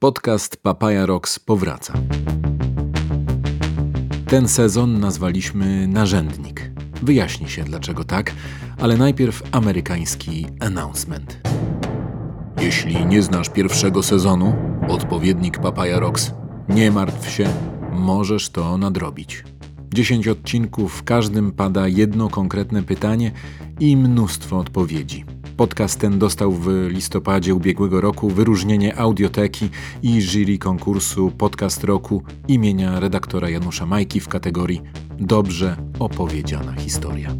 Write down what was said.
Podcast Papaya Rocks powraca. Ten sezon nazwaliśmy Narzędnik. Wyjaśni się dlaczego tak, ale najpierw amerykański announcement. Jeśli nie znasz pierwszego sezonu, odpowiednik Papaya Rocks, nie martw się, możesz to nadrobić. 10 odcinków, w każdym pada jedno konkretne pytanie i mnóstwo odpowiedzi. Podcast ten dostał w listopadzie ubiegłego roku wyróżnienie Audioteki i jury konkursu Podcast Roku imienia redaktora Janusza Majki w kategorii Dobrze opowiedziana historia.